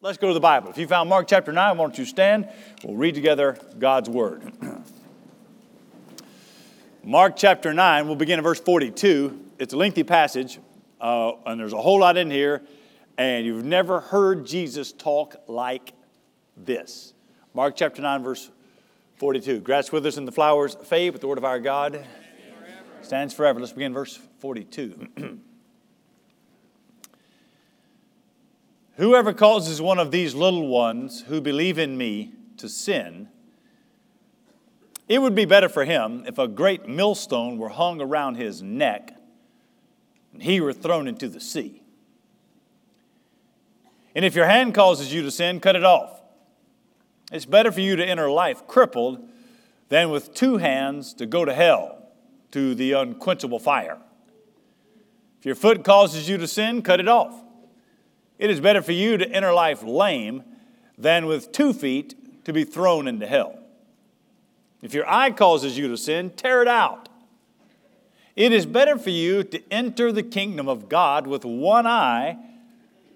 Let's go to the Bible. If you found Mark chapter 9, why don't you stand? We'll read together God's Word. Mark chapter 9, we'll begin at verse 42. It's a lengthy passage, uh, and there's a whole lot in here, and you've never heard Jesus talk like this. Mark chapter 9, verse 42. Grass withers and the flowers fade, but the word of our God stands forever. Let's begin verse 42. Whoever causes one of these little ones who believe in me to sin, it would be better for him if a great millstone were hung around his neck and he were thrown into the sea. And if your hand causes you to sin, cut it off. It's better for you to enter life crippled than with two hands to go to hell, to the unquenchable fire. If your foot causes you to sin, cut it off. It is better for you to enter life lame than with two feet to be thrown into hell. If your eye causes you to sin, tear it out. It is better for you to enter the kingdom of God with one eye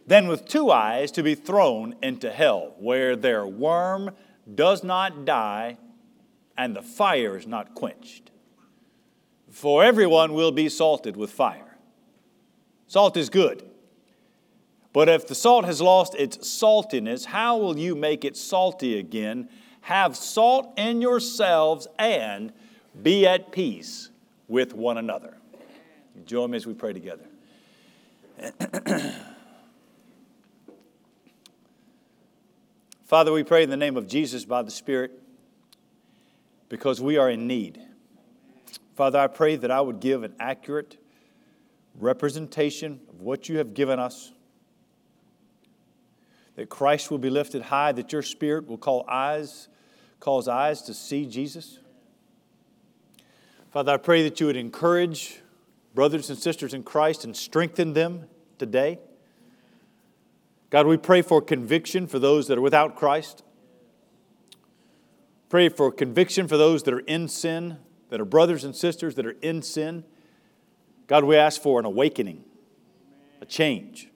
than with two eyes to be thrown into hell, where their worm does not die and the fire is not quenched. For everyone will be salted with fire. Salt is good. But if the salt has lost its saltiness, how will you make it salty again? Have salt in yourselves and be at peace with one another. Join me as we pray together. Father, we pray in the name of Jesus by the Spirit because we are in need. Father, I pray that I would give an accurate representation of what you have given us that Christ will be lifted high, that your spirit will call eyes, cause eyes to see Jesus. Father, I pray that you would encourage brothers and sisters in Christ and strengthen them today. God, we pray for conviction for those that are without Christ. Pray for conviction for those that are in sin, that are brothers and sisters that are in sin. God, we ask for an awakening, a change.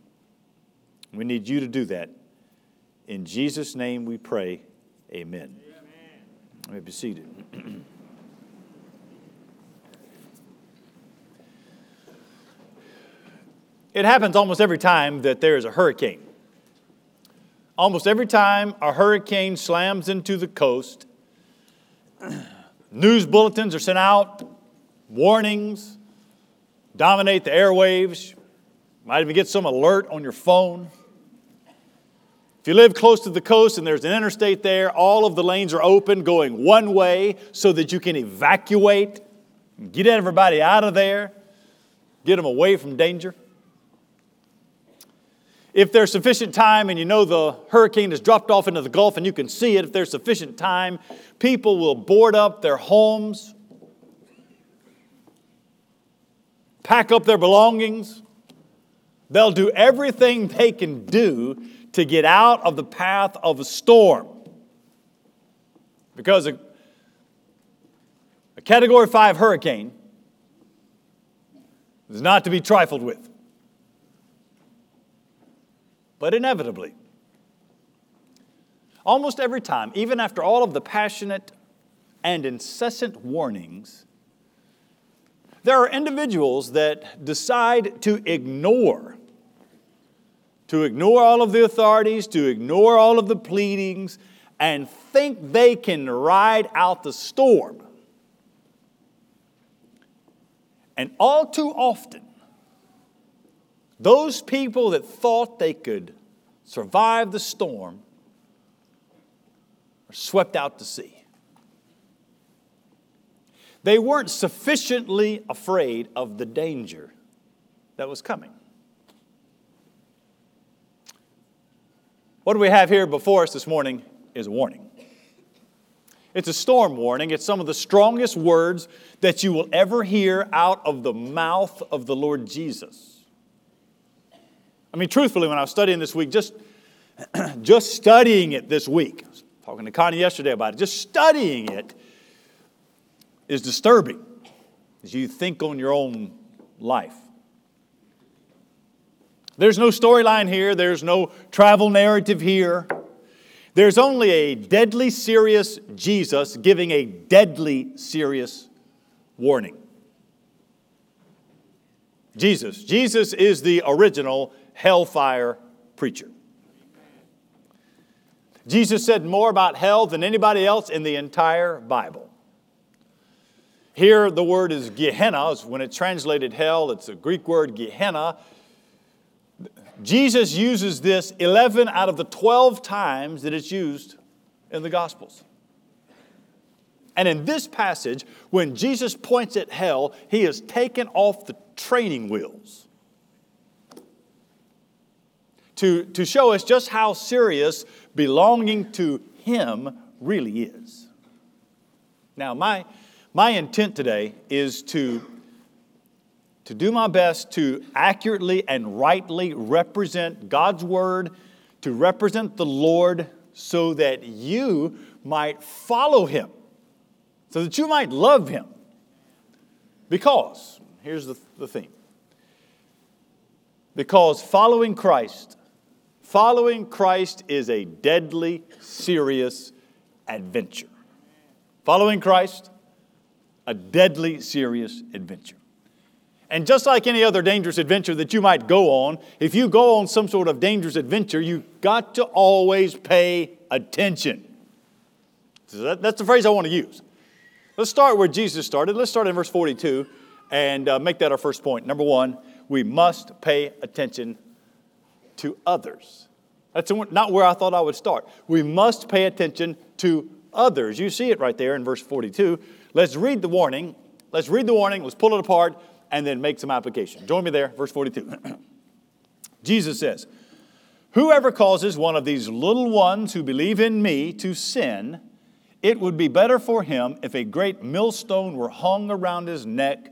We need you to do that. In Jesus' name we pray, amen. amen. May be seated. it happens almost every time that there is a hurricane. Almost every time a hurricane slams into the coast, news bulletins are sent out, warnings dominate the airwaves. Might even get some alert on your phone. If you live close to the coast and there's an interstate there, all of the lanes are open going one way so that you can evacuate, get everybody out of there, get them away from danger. If there's sufficient time and you know the hurricane has dropped off into the Gulf and you can see it, if there's sufficient time, people will board up their homes, pack up their belongings. They'll do everything they can do to get out of the path of a storm. Because a, a category 5 hurricane is not to be trifled with. But inevitably, almost every time, even after all of the passionate and incessant warnings, there are individuals that decide to ignore to ignore all of the authorities, to ignore all of the pleadings, and think they can ride out the storm. And all too often, those people that thought they could survive the storm are swept out to sea. They weren't sufficiently afraid of the danger that was coming. What we have here before us this morning is a warning. It's a storm warning. It's some of the strongest words that you will ever hear out of the mouth of the Lord Jesus. I mean, truthfully, when I was studying this week, just, just studying it this week, I was talking to Connie yesterday about it, just studying it is disturbing as you think on your own life. There's no storyline here, there's no travel narrative here. There's only a deadly serious Jesus giving a deadly serious warning. Jesus. Jesus is the original hellfire preacher. Jesus said more about hell than anybody else in the entire Bible. Here, the word is Gehenna. When it's translated hell, it's a Greek word, Gehenna. Jesus uses this 11 out of the 12 times that it's used in the Gospels. And in this passage, when Jesus points at hell, he has taken off the training wheels to, to show us just how serious belonging to him really is. Now, my, my intent today is to, to do my best to accurately and rightly represent God's Word, to represent the Lord so that you might follow Him, so that you might love Him. Because, here's the, the theme because following Christ, following Christ is a deadly, serious adventure. Following Christ, a deadly, serious adventure. And just like any other dangerous adventure that you might go on, if you go on some sort of dangerous adventure, you've got to always pay attention. So that, that's the phrase I want to use. Let's start where Jesus started. Let's start in verse 42 and uh, make that our first point. Number one, we must pay attention to others. That's not where I thought I would start. We must pay attention to others. You see it right there in verse 42. Let's read the warning. Let's read the warning. Let's pull it apart and then make some application. Join me there, verse 42. Jesus says, Whoever causes one of these little ones who believe in me to sin, it would be better for him if a great millstone were hung around his neck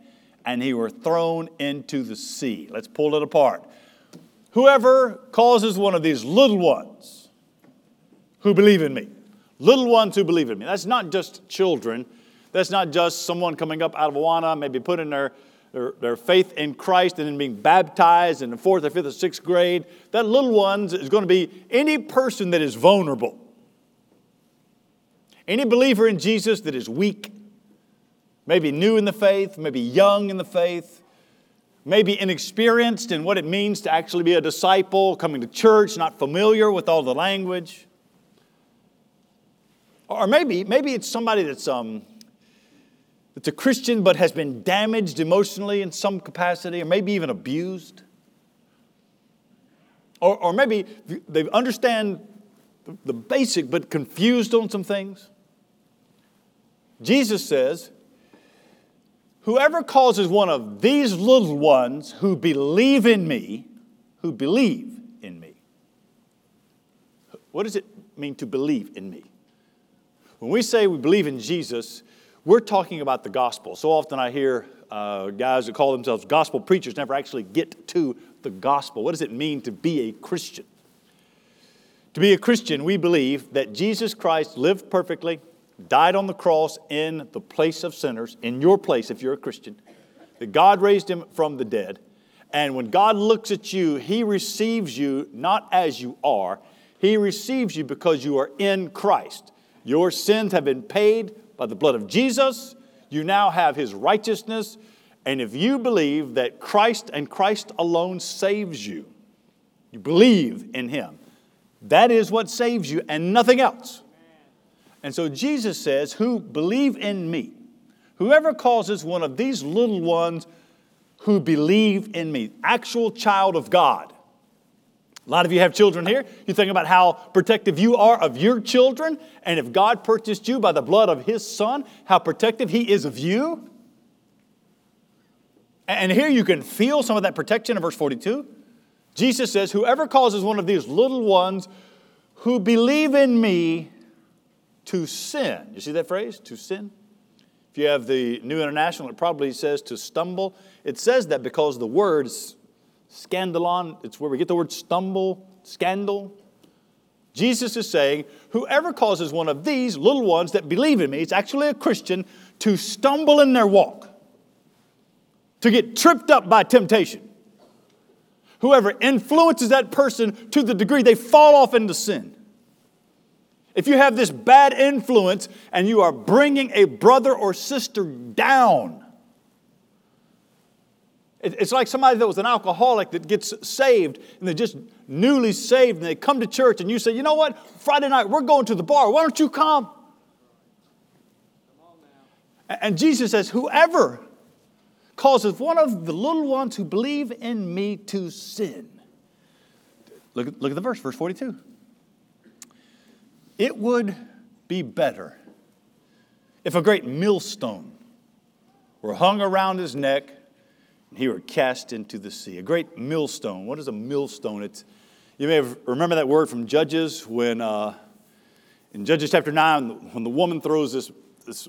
and he were thrown into the sea. Let's pull it apart. Whoever causes one of these little ones who believe in me, little ones who believe in me, that's not just children, that's not just someone coming up out of Awana, maybe putting their, their, their faith in Christ and then being baptized in the fourth or fifth or sixth grade. That little ones is going to be any person that is vulnerable. Any believer in Jesus that is weak, maybe new in the faith, maybe young in the faith, maybe inexperienced in what it means to actually be a disciple, coming to church, not familiar with all the language. Or maybe, maybe it's somebody that's, um, that's a Christian but has been damaged emotionally in some capacity, or maybe even abused. Or, or maybe they understand the basic but confused on some things. Jesus says, Whoever causes one of these little ones who believe in me, who believe in me. What does it mean to believe in me? When we say we believe in Jesus, we're talking about the gospel. So often I hear uh, guys that call themselves gospel preachers never actually get to the gospel. What does it mean to be a Christian? To be a Christian, we believe that Jesus Christ lived perfectly, died on the cross in the place of sinners, in your place if you're a Christian, that God raised him from the dead. And when God looks at you, he receives you not as you are, he receives you because you are in Christ. Your sins have been paid by the blood of Jesus. You now have his righteousness. And if you believe that Christ and Christ alone saves you, you believe in him. That is what saves you and nothing else. And so Jesus says, Who believe in me, whoever causes one of these little ones who believe in me, actual child of God. A lot of you have children here. You think about how protective you are of your children, and if God purchased you by the blood of His Son, how protective He is of you. And here you can feel some of that protection in verse 42. Jesus says, Whoever causes one of these little ones who believe in me to sin. You see that phrase? To sin? If you have the New International, it probably says to stumble. It says that because the word scandalon, it's where we get the word stumble, scandal. Jesus is saying, whoever causes one of these little ones that believe in me, it's actually a Christian, to stumble in their walk, to get tripped up by temptation. whoever influences that person to the degree they fall off into sin. If you have this bad influence and you are bringing a brother or sister down, it's like somebody that was an alcoholic that gets saved and they're just newly saved and they come to church and you say, you know what, Friday night we're going to the bar. Why don't you come? And Jesus says, whoever causes one of the little ones who believe in me to sin. Look, look at the verse, verse 42. It would be better if a great millstone were hung around his neck and he were cast into the sea. A great millstone. What is a millstone? It's, you may have, remember that word from Judges when, uh, in Judges chapter 9, when the woman throws this, this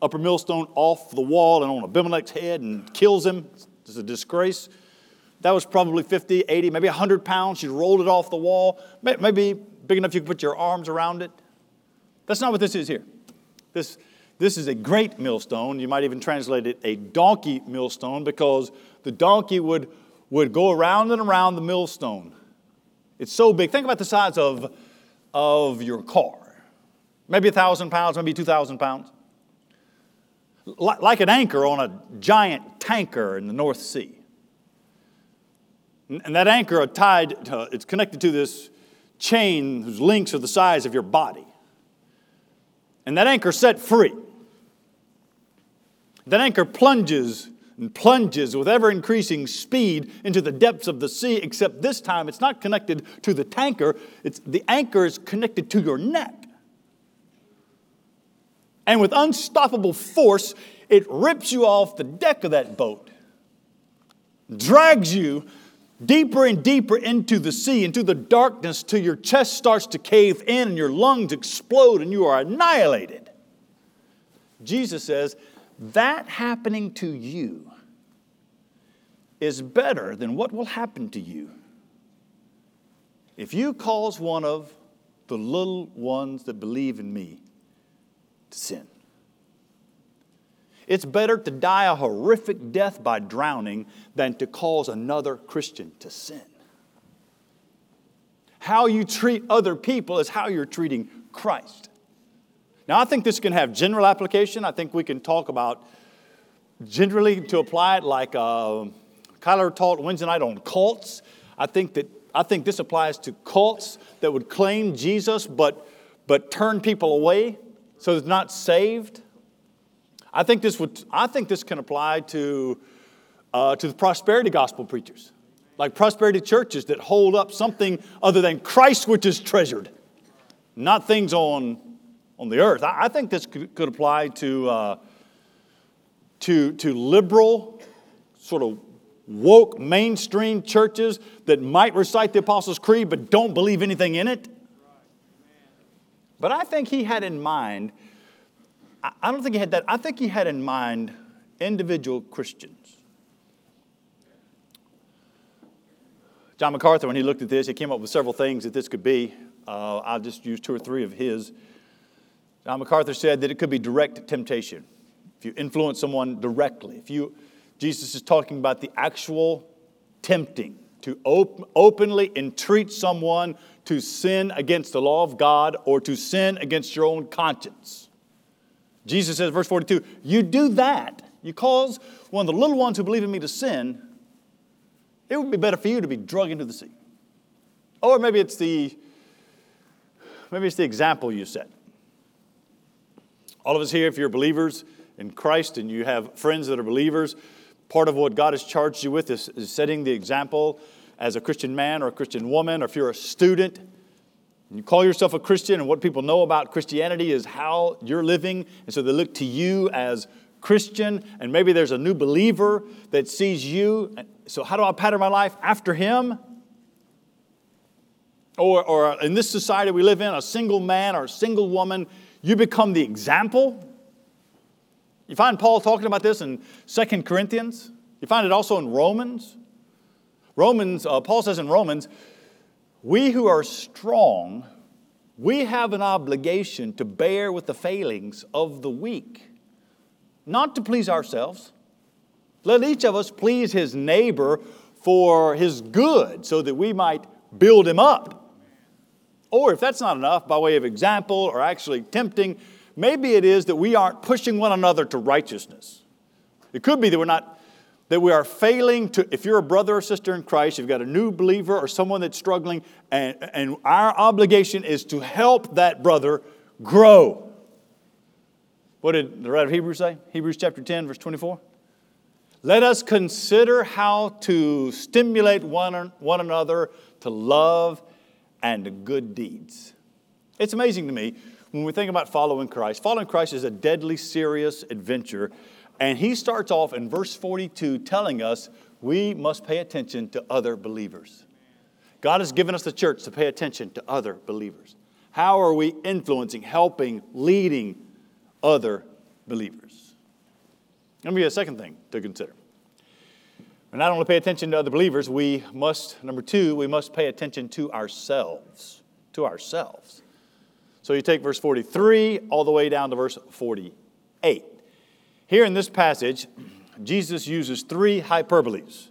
upper millstone off the wall and on Abimelech's head and kills him. It's a disgrace. That was probably 50, 80, maybe 100 pounds. She rolled it off the wall. Maybe big enough you could put your arms around it. That's not what this is here. This, this is a great millstone. You might even translate it a donkey millstone because the donkey would, would go around and around the millstone. It's so big. Think about the size of, of your car. Maybe a thousand pounds, maybe 2,000 pounds. Like an anchor on a giant tanker in the North Sea. And that anchor are tied, to, it's connected to this chain whose links are the size of your body. And that anchor set free. That anchor plunges and plunges with ever increasing speed into the depths of the sea, except this time it's not connected to the tanker, it's, the anchor is connected to your neck. And with unstoppable force, it rips you off the deck of that boat, drags you deeper and deeper into the sea, into the darkness, till your chest starts to cave in and your lungs explode and you are annihilated. Jesus says, that happening to you is better than what will happen to you if you cause one of the little ones that believe in me to sin. It's better to die a horrific death by drowning than to cause another Christian to sin. How you treat other people is how you're treating Christ. Now, I think this can have general application. I think we can talk about generally to apply it like uh, Kyler taught Wednesday night on cults. I think that I think this applies to cults that would claim Jesus but but turn people away so they're not saved. I think this, would, I think this can apply to, uh, to the prosperity gospel preachers, like prosperity churches that hold up something other than Christ which is treasured, not things on, on the earth. I, I think this could, could apply to, uh, to, to liberal, sort of woke mainstream churches that might recite the Apostles' Creed but don't believe anything in it. But I think he had in mind I don't think he had that. I think he had in mind individual Christians. John MacArthur, when he looked at this, he came up with several things that this could be. Uh, I'll just use two or three of his. John MacArthur said that it could be direct temptation. If you influence someone directly, if you, Jesus is talking about the actual tempting to op- openly entreat someone to sin against the law of God or to sin against your own conscience. Jesus says, verse 42, you do that, you cause one of the little ones who believe in me to sin, it would be better for you to be drug into the sea. Or maybe it's the maybe it's the example you set. All of us here, if you're believers in Christ and you have friends that are believers, part of what God has charged you with is, is setting the example as a Christian man or a Christian woman, or if you're a student, you call yourself a Christian, and what people know about Christianity is how you're living. And so they look to you as Christian, and maybe there's a new believer that sees you. So, how do I pattern my life after him? Or, or in this society we live in, a single man or a single woman, you become the example. You find Paul talking about this in Second Corinthians. You find it also in Romans. Romans, uh, Paul says in Romans, we who are strong, we have an obligation to bear with the failings of the weak, not to please ourselves. Let each of us please his neighbor for his good so that we might build him up. Or if that's not enough, by way of example or actually tempting, maybe it is that we aren't pushing one another to righteousness. It could be that we're not that we are failing to, if you're a brother or sister in Christ, you've got a new believer or someone that's struggling, and, and our obligation is to help that brother grow. What did the writer of Hebrews say? Hebrews chapter 10, verse 24. Let us consider how to stimulate one, one another to love and good deeds. It's amazing to me when we think about following Christ. Following Christ is a deadly serious adventure and he starts off in verse 42 telling us we must pay attention to other believers. God has given us the church to pay attention to other believers. How are we influencing, helping, leading other believers? Let me give you a second thing to consider. We not only pay attention to other believers, we must, number two, we must pay attention to ourselves. To ourselves. So you take verse 43 all the way down to verse 48. Here in this passage, Jesus uses three hyperboles.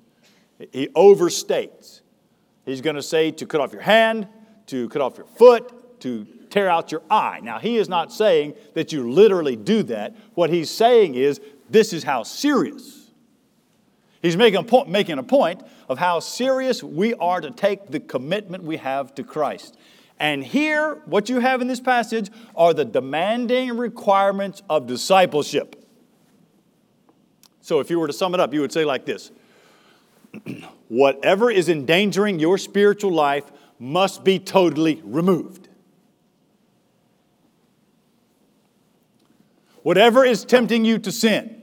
He overstates. He's going to say to cut off your hand, to cut off your foot, to tear out your eye. Now, he is not saying that you literally do that. What he's saying is this is how serious. He's making a point, making a point of how serious we are to take the commitment we have to Christ. And here, what you have in this passage are the demanding requirements of discipleship. So if you were to sum it up, you would say like this Whatever is endangering your spiritual life must be totally removed. Whatever is tempting you to sin,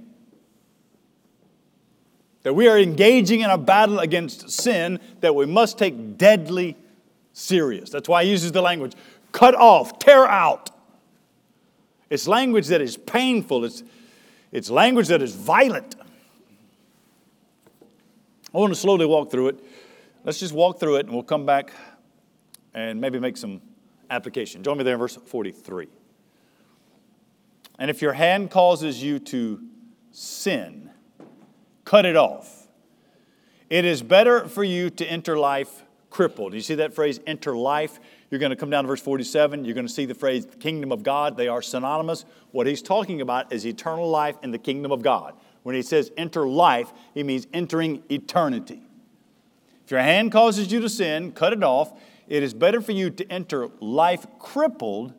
that we are engaging in a battle against sin that we must take deadly serious. That's why he uses the language cut off, tear out. It's language that is painful, it's, it's language that is violent. I want to slowly walk through it. Let's just walk through it and we'll come back and maybe make some application. Join me there in verse 43. And if your hand causes you to sin, cut it off. It is better for you to enter life crippled. You see that phrase, enter life? You're going to come down to verse 47. You're going to see the phrase kingdom of God. They are synonymous. What he's talking about is eternal life in the kingdom of God. When he says enter life, he means entering eternity. If your hand causes you to sin, cut it off. It is better for you to enter life crippled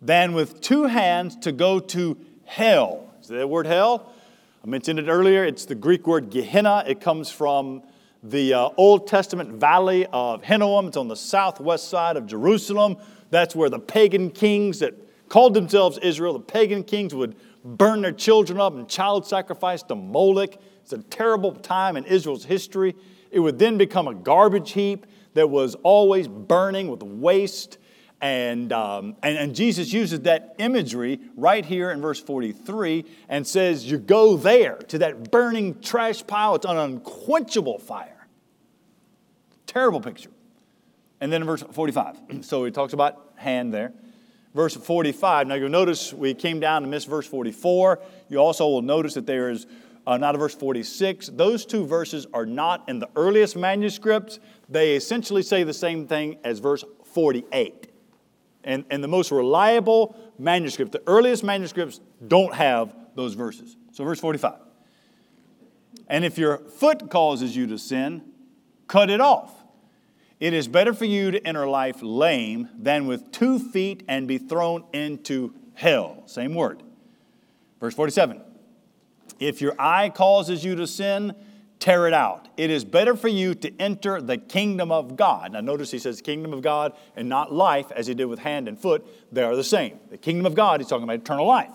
than with two hands to go to hell. Is that word hell? I mentioned it earlier. It's the Greek word Gehenna. It comes from the uh, Old Testament valley of Hinnom. It's on the southwest side of Jerusalem. That's where the pagan kings that called themselves Israel, the pagan kings would burn their children up and child sacrifice to Moloch. It's a terrible time in Israel's history. It would then become a garbage heap that was always burning with waste. And, um, and, and Jesus uses that imagery right here in verse 43 and says, You go there to that burning trash pile. It's an unquenchable fire. Terrible picture. And then in verse 45, so he talks about hand there. Verse 45, now you'll notice we came down to miss verse 44. You also will notice that there is uh, not a verse 46. Those two verses are not in the earliest manuscripts. They essentially say the same thing as verse 48. And, and the most reliable manuscript, the earliest manuscripts don't have those verses. So, verse 45. And if your foot causes you to sin, cut it off. It is better for you to enter life lame than with two feet and be thrown into hell. Same word. Verse 47. If your eye causes you to sin, tear it out. It is better for you to enter the kingdom of God. Now, notice he says kingdom of God and not life, as he did with hand and foot. They are the same. The kingdom of God, he's talking about eternal life.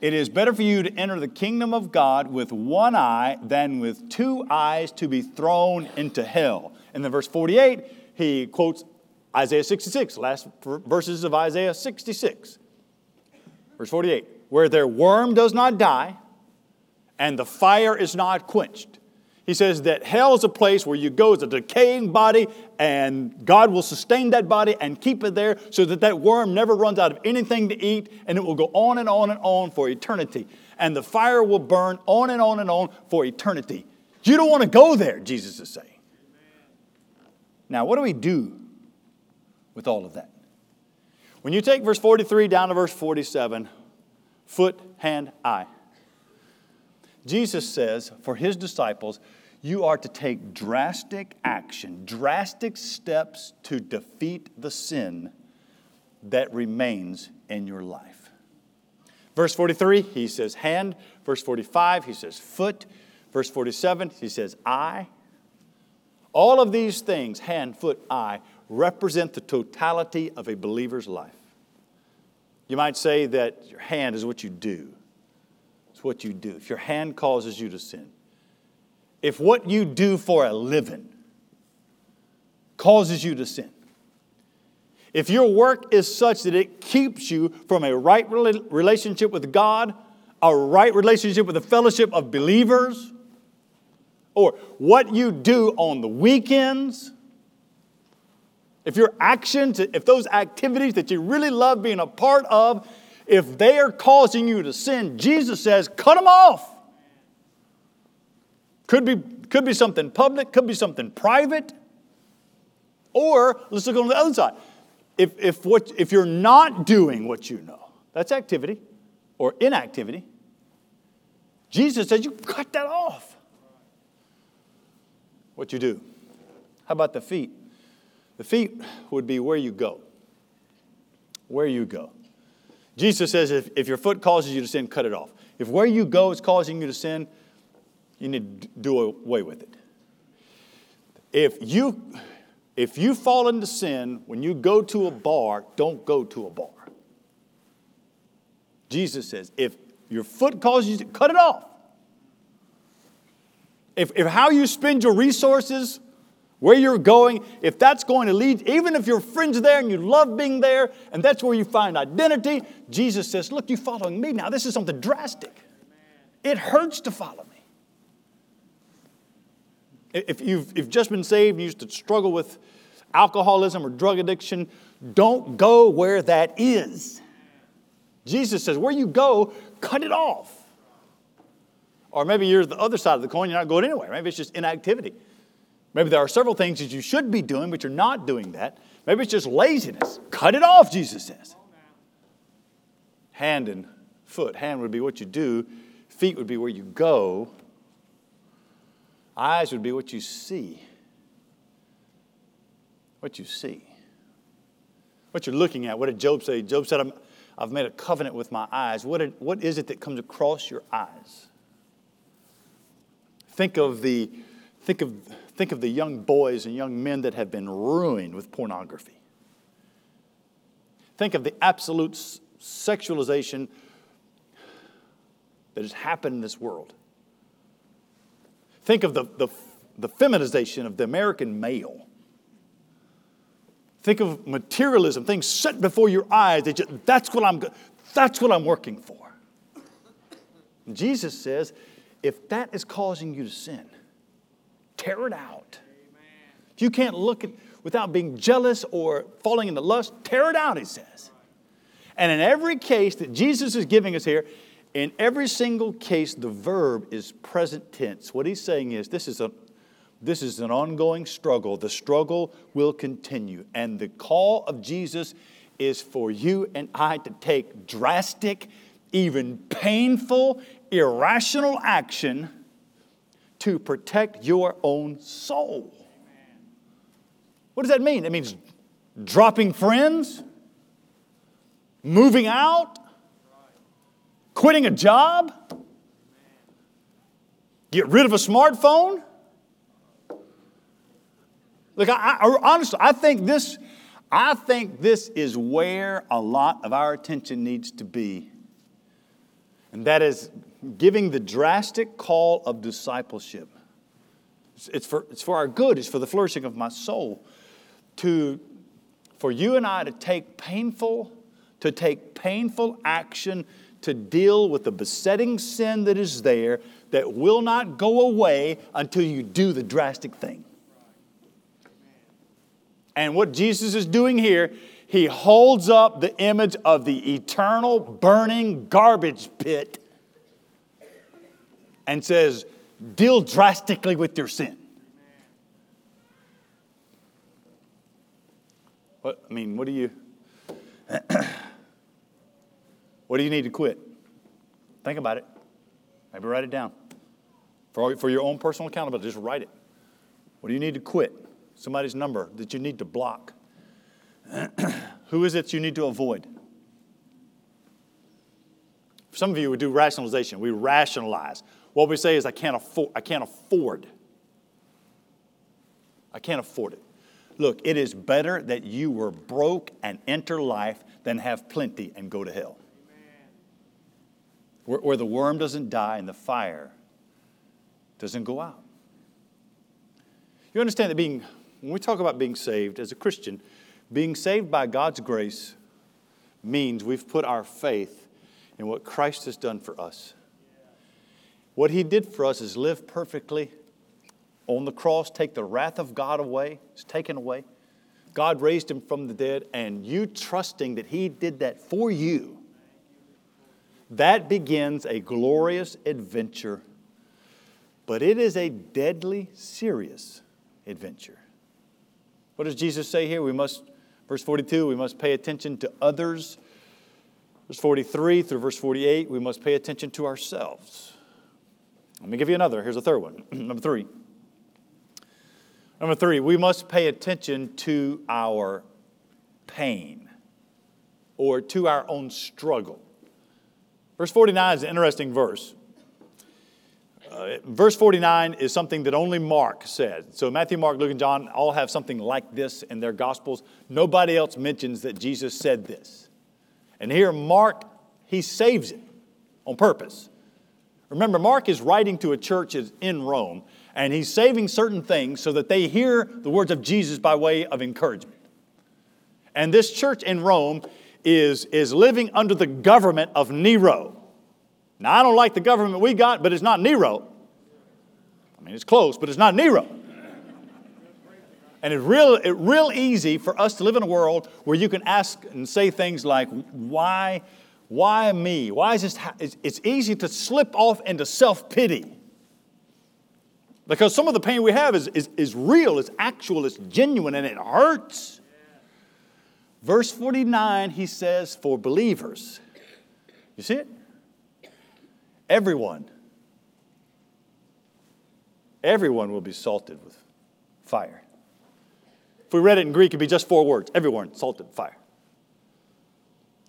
It is better for you to enter the kingdom of God with one eye than with two eyes to be thrown into hell. And then, verse 48, he quotes Isaiah 66, last verses of Isaiah 66. Verse 48 where their worm does not die and the fire is not quenched. He says that hell is a place where you go as a decaying body, and God will sustain that body and keep it there so that that worm never runs out of anything to eat, and it will go on and on and on for eternity. And the fire will burn on and on and on for eternity. You don't want to go there, Jesus is saying. Now, what do we do with all of that? When you take verse 43 down to verse 47, foot, hand, eye, Jesus says for his disciples, you are to take drastic action, drastic steps to defeat the sin that remains in your life. Verse 43, he says hand. Verse 45, he says foot. Verse 47, he says eye. All of these things, hand, foot, eye, represent the totality of a believer's life. You might say that your hand is what you do. What you do. If your hand causes you to sin, if what you do for a living causes you to sin, if your work is such that it keeps you from a right relationship with God, a right relationship with the fellowship of believers, or what you do on the weekends, if your actions, if those activities that you really love being a part of, if they are causing you to sin, Jesus says, cut them off. Could be, could be something public, could be something private. Or let's look on the other side. If, if, what, if you're not doing what you know, that's activity or inactivity, Jesus says you cut that off. What you do. How about the feet? The feet would be where you go. Where you go. Jesus says if, if your foot causes you to sin, cut it off. If where you go is causing you to sin, you need to do away with it. If you if you fall into sin when you go to a bar, don't go to a bar. Jesus says, if your foot causes you to cut it off. If, if how you spend your resources, where you're going, if that's going to lead, even if your friends there and you love being there, and that's where you find identity, Jesus says, Look, you're following me now. This is something drastic. It hurts to follow me. If you've, if just been saved, you used to struggle with alcoholism or drug addiction, don't go where that is. Jesus says, where you go, cut it off. Or maybe you're the other side of the coin, you're not going anywhere. Maybe it's just inactivity. Maybe there are several things that you should be doing, but you're not doing that. Maybe it's just laziness. Cut it off, Jesus says. Hand and foot. Hand would be what you do, feet would be where you go. Eyes would be what you see. What you see. What you're looking at. What did Job say? Job said, i have made a covenant with my eyes. What, did, what is it that comes across your eyes? Think of the, think of, think of the young boys and young men that have been ruined with pornography. Think of the absolute sexualization that has happened in this world. Think of the, the, the feminization of the American male. Think of materialism, things set before your eyes. That you, that's, what I'm, that's what I'm working for. Jesus says, if that is causing you to sin, tear it out. If you can't look at without being jealous or falling into lust, tear it out, he says. And in every case that Jesus is giving us here, in every single case, the verb is present tense. What he's saying is this is, a, this is an ongoing struggle. The struggle will continue. And the call of Jesus is for you and I to take drastic, even painful, irrational action to protect your own soul. What does that mean? It means dropping friends, moving out, Quitting a job? Get rid of a smartphone? Look, I, I, honestly, I think this, I think this is where a lot of our attention needs to be, and that is giving the drastic call of discipleship. It's, for, it's for our good. It's for the flourishing of my soul. To, for you and I to take painful, to take painful action to deal with the besetting sin that is there that will not go away until you do the drastic thing. And what Jesus is doing here, he holds up the image of the eternal burning garbage pit and says, deal drastically with your sin. What, I mean, what do you, what do you need to quit? Think about it. Maybe write it down. For, for your own personal accountability, just write it. What do you need to quit? Somebody's number that you need to block. Who is it you need to avoid? Some of you would do rationalization. We rationalize. What we say is, I can't afford, I can't afford. I can't afford it. Look, it is better that you were broke and enter life than have plenty and go to hell. Where, where the worm doesn't die and the fire doesn't go out. You understand that being, when we talk about being saved as a Christian, being saved by God's grace means we've put our faith in what Christ has done for us. What he did for us is live perfectly on the cross, take the wrath of God away, it's taken away. God raised him from the dead, and you trusting that he did that for you, that begins a glorious adventure. But it is a deadly serious adventure. What does Jesus say here? We must, verse 42, we must pay attention to others. Verse 43 through verse 48, we must pay attention to ourselves. Let me give you another. Here's a third one. Number three. Number three, we must pay attention to our pain or to our own struggle. Verse 49 is an interesting verse. Uh, verse 49 is something that only Mark said. So Matthew, Mark, Luke, and John all have something like this in their Gospels. Nobody else mentions that Jesus said this. And here, Mark, he saves it on purpose. Remember, Mark is writing to a church in Rome, and he's saving certain things so that they hear the words of Jesus by way of encouragement. And this church in Rome is, is living under the government of Nero. Now, I don't like the government we got, but it's not Nero. I mean, it's close, but it's not Nero. And it's real, it's real easy for us to live in a world where you can ask and say things like, why, why me? Why is this? Ha-? It's easy to slip off into self pity. Because some of the pain we have is, is, is real, it's actual, it's genuine, and it hurts. Verse 49, he says, for believers. You see it? Everyone, everyone will be salted with fire. If we read it in Greek, it'd be just four words everyone, salted fire.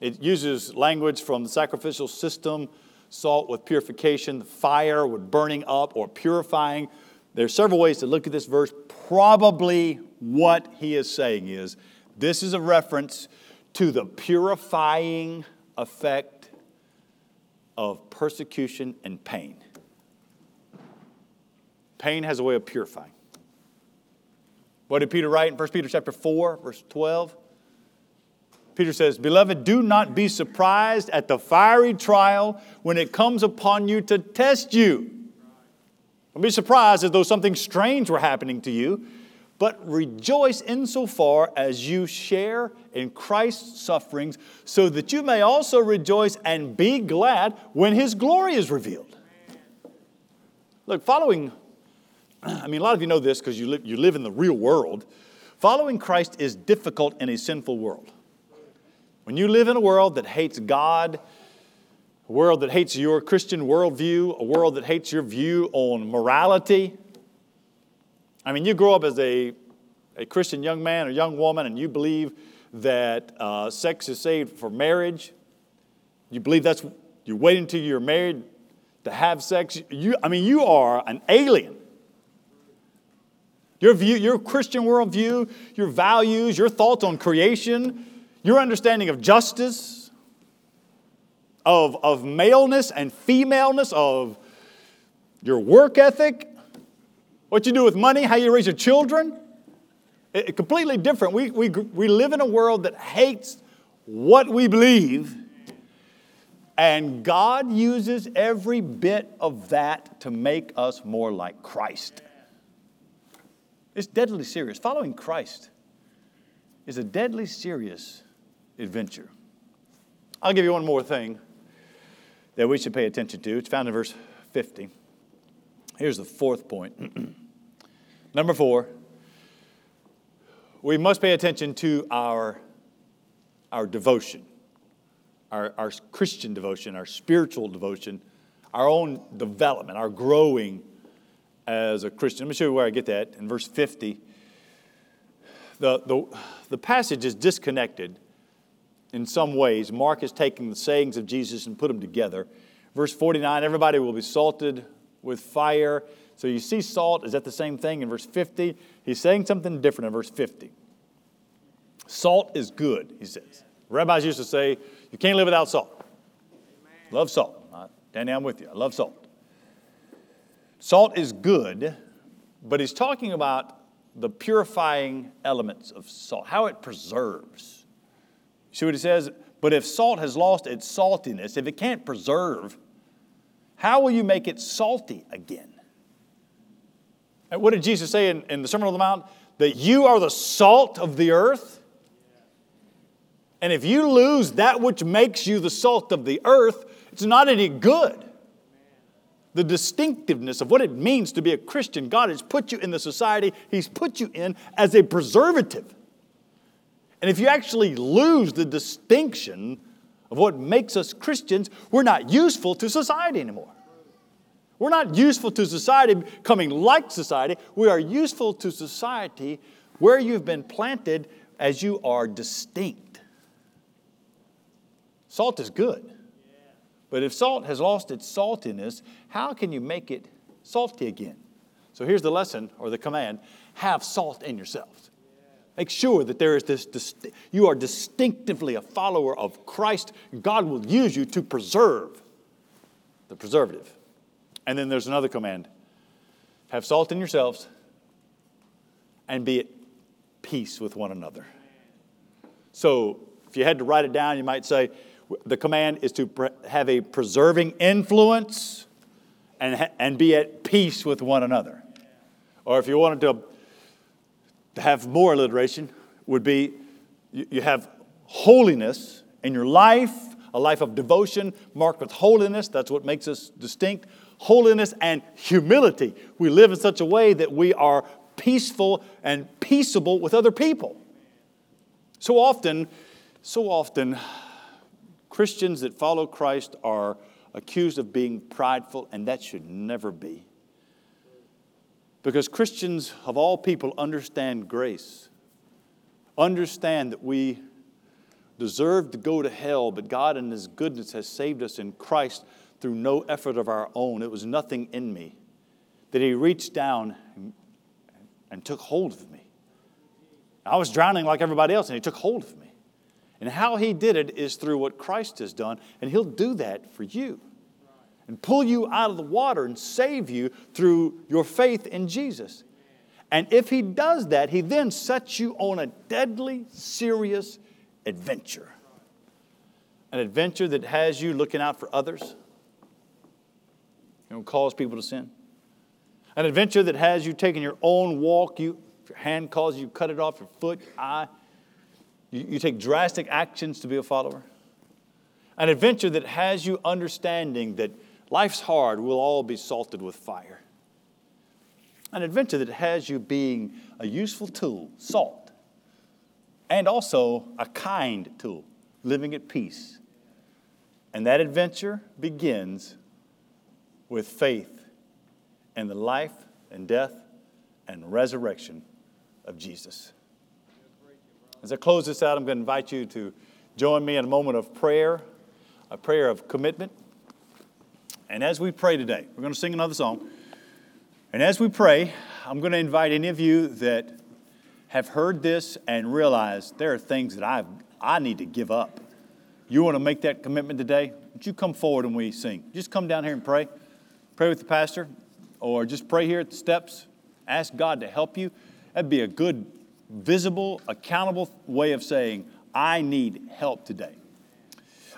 It uses language from the sacrificial system, salt with purification, fire with burning up or purifying. There are several ways to look at this verse. Probably what he is saying is this is a reference to the purifying effect of persecution and pain. Pain has a way of purifying. What did Peter write in 1 Peter chapter 4, verse 12? Peter says, Beloved, do not be surprised at the fiery trial when it comes upon you to test you. Don't be surprised as though something strange were happening to you but rejoice insofar as you share in Christ's sufferings, so that you may also rejoice and be glad when his glory is revealed. Look, following, I mean, a lot of you know this because you live, you live in the real world. Following Christ is difficult in a sinful world. When you live in a world that hates God, a world that hates your Christian worldview, a world that hates your view on morality, I mean, you grow up as a, a Christian young man or young woman and you believe that uh, sex is saved for marriage. You believe that's, you wait until you're married to have sex. You, I mean, you are an alien. Your view, your Christian worldview, your values, your thoughts on creation, your understanding of justice, of, of maleness and femaleness, of your work ethic, what you do with money, how you raise your children. It, it, completely different. We, we, we live in a world that hates what we believe, and God uses every bit of that to make us more like Christ. It's deadly serious. Following Christ is a deadly serious adventure. I'll give you one more thing that we should pay attention to. It's found in verse 50. Here's the fourth point. Number four, we must pay attention to our, our devotion, our, our Christian devotion, our spiritual devotion, our own development, our growing as a Christian. Let me show you where I get that in verse 50. The, the, the passage is disconnected in some ways. Mark is taking the sayings of Jesus and put them together. Verse 49 everybody will be salted with fire. So you see, salt, is that the same thing in verse 50? He's saying something different in verse 50. Salt is good, he says. Rabbis used to say, you can't live without salt. Love salt. Danny, I'm with you. I love salt. Salt is good, but he's talking about the purifying elements of salt, how it preserves. See what he says? But if salt has lost its saltiness, if it can't preserve, how will you make it salty again? And what did Jesus say in, in the Sermon on the Mount? That you are the salt of the earth. And if you lose that which makes you the salt of the earth, it's not any good the distinctiveness of what it means to be a Christian. God has put you in the society He's put you in as a preservative. And if you actually lose the distinction of what makes us Christians, we're not useful to society anymore. We're not useful to society becoming like society. We are useful to society where you've been planted as you are distinct. Salt is good. But if salt has lost its saltiness, how can you make it salty again? So here's the lesson or the command have salt in yourselves. Make sure that there is this, you are distinctively a follower of Christ. God will use you to preserve the preservative. And then there's another command have salt in yourselves and be at peace with one another. So if you had to write it down, you might say, the command is to have a preserving influence and, and be at peace with one another. Or if you wanted to, to have more alliteration, would be you, have holiness in your life, a life of devotion marked with holiness. That's what makes us distinct. Holiness and humility. We live in such a way that we are peaceful and peaceable with other people. So often, so often, Christians that follow Christ are accused of being prideful, and that should never be. Because Christians of all people understand grace, understand that we deserve to go to hell, but God in His goodness has saved us in Christ through no effort of our own. It was nothing in me. That He reached down and took hold of me. I was drowning like everybody else, and He took hold of me. And how he did it is through what Christ has done, and he'll do that for you. And pull you out of the water and save you through your faith in Jesus. And if he does that, he then sets you on a deadly, serious adventure. An adventure that has you looking out for others, know, cause people to sin. An adventure that has you taking your own walk. You, your hand calls you, cut it off, your foot, eye, you, you take drastic actions to be a follower. An adventure that has you understanding that life's hard, we'll all be salted with fire. An adventure that has you being a useful tool, salt, and also a kind tool, living at peace. And that adventure begins with faith in the life and death and resurrection of Jesus. As I close this out, I'm going to invite you to join me in a moment of prayer, a prayer of commitment. And as we pray today, we're going to sing another song. And as we pray, I'm going to invite any of you that have heard this and realize there are things that i I need to give up. You want to make that commitment today? Would you come forward and we sing? Just come down here and pray. Pray with the pastor, or just pray here at the steps. Ask God to help you. That'd be a good visible, accountable way of saying, I need help today.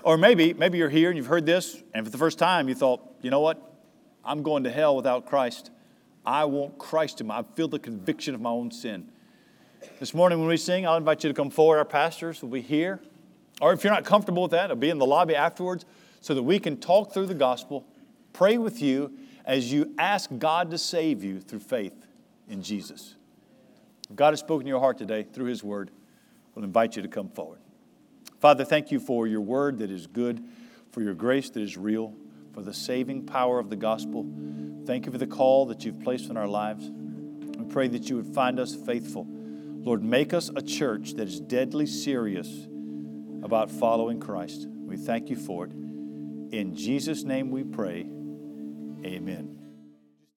Or maybe, maybe you're here and you've heard this, and for the first time you thought, you know what? I'm going to hell without Christ. I want Christ in me. I feel the conviction of my own sin. This morning when we sing, I'll invite you to come forward. Our pastors will be here. Or if you're not comfortable with that, I'll be in the lobby afterwards so that we can talk through the gospel, pray with you, as you ask God to save you through faith in Jesus. If God has spoken to your heart today through His Word, we'll invite you to come forward. Father, thank you for your Word that is good, for your grace that is real, for the saving power of the gospel. Thank you for the call that you've placed in our lives. We pray that you would find us faithful. Lord, make us a church that is deadly serious about following Christ. We thank you for it. In Jesus' name we pray. Amen.